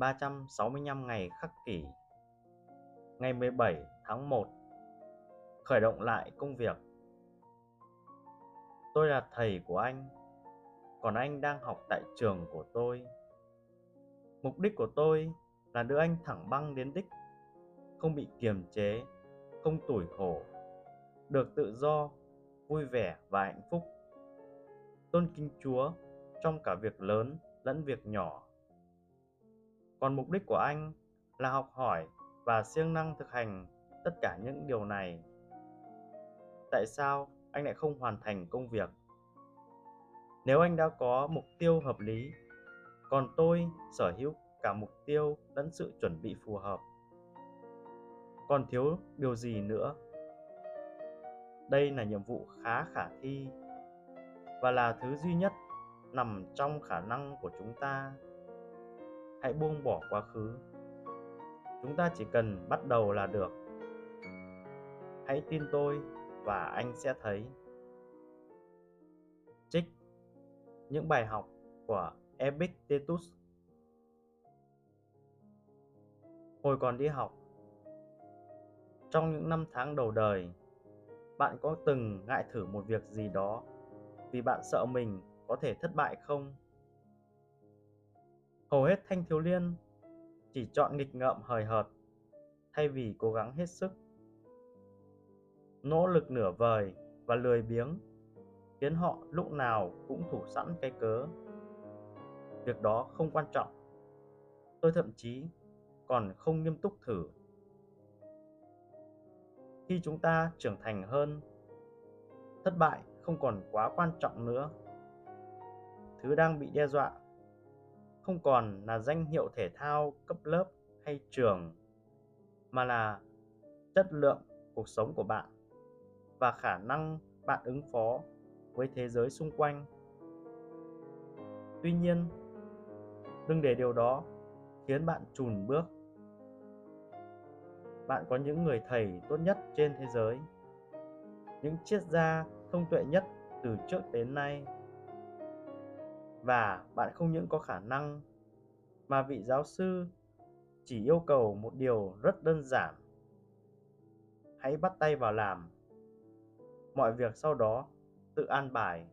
365 ngày khắc kỷ. Ngày 17 tháng 1 Khởi động lại công việc. Tôi là thầy của anh Còn anh đang học tại trường của tôi. Mục đích của tôi là đưa anh thẳng băng đến đích Không bị kiềm chế, không tủi khổ Được tự do, vui vẻ và hạnh phúc. Tôn kính Chúa trong cả việc lớn lẫn việc nhỏ còn mục đích của anh là học hỏi và siêng năng thực hành tất cả những điều này. Tại sao anh lại không hoàn thành công việc? Nếu anh đã có mục tiêu hợp lý, còn tôi sở hữu cả mục tiêu lẫn sự chuẩn bị phù hợp. Còn thiếu điều gì nữa? Đây là nhiệm vụ khá khả thi và là thứ duy nhất nằm trong khả năng của chúng ta hãy buông bỏ quá khứ. Chúng ta chỉ cần bắt đầu là được. Hãy tin tôi và anh sẽ thấy. Trích những bài học của epictetus. Hồi còn đi học, trong những năm tháng đầu đời, bạn có từng ngại thử một việc gì đó vì bạn sợ mình có thể thất bại không? Hầu hết thanh thiếu niên chỉ chọn nghịch ngợm hời hợt thay vì cố gắng hết sức. Nỗ lực nửa vời và lười biếng khiến họ lúc nào cũng thủ sẵn cái cớ. Việc đó không quan trọng. Tôi thậm chí còn không nghiêm túc thử. Khi chúng ta trưởng thành hơn, thất bại không còn quá quan trọng nữa. Thứ đang bị đe dọa không còn là danh hiệu thể thao cấp lớp hay trường, mà là chất lượng cuộc sống của bạn và khả năng bạn ứng phó với thế giới xung quanh. Tuy nhiên, đừng để điều đó khiến bạn chùn bước. Bạn có những người thầy tốt nhất trên thế giới, những triết gia thông tuệ nhất từ trước đến nay và bạn không những có khả năng mà vị giáo sư chỉ yêu cầu một điều rất đơn giản. Hãy bắt tay vào làm. Mọi việc sau đó tự an bài.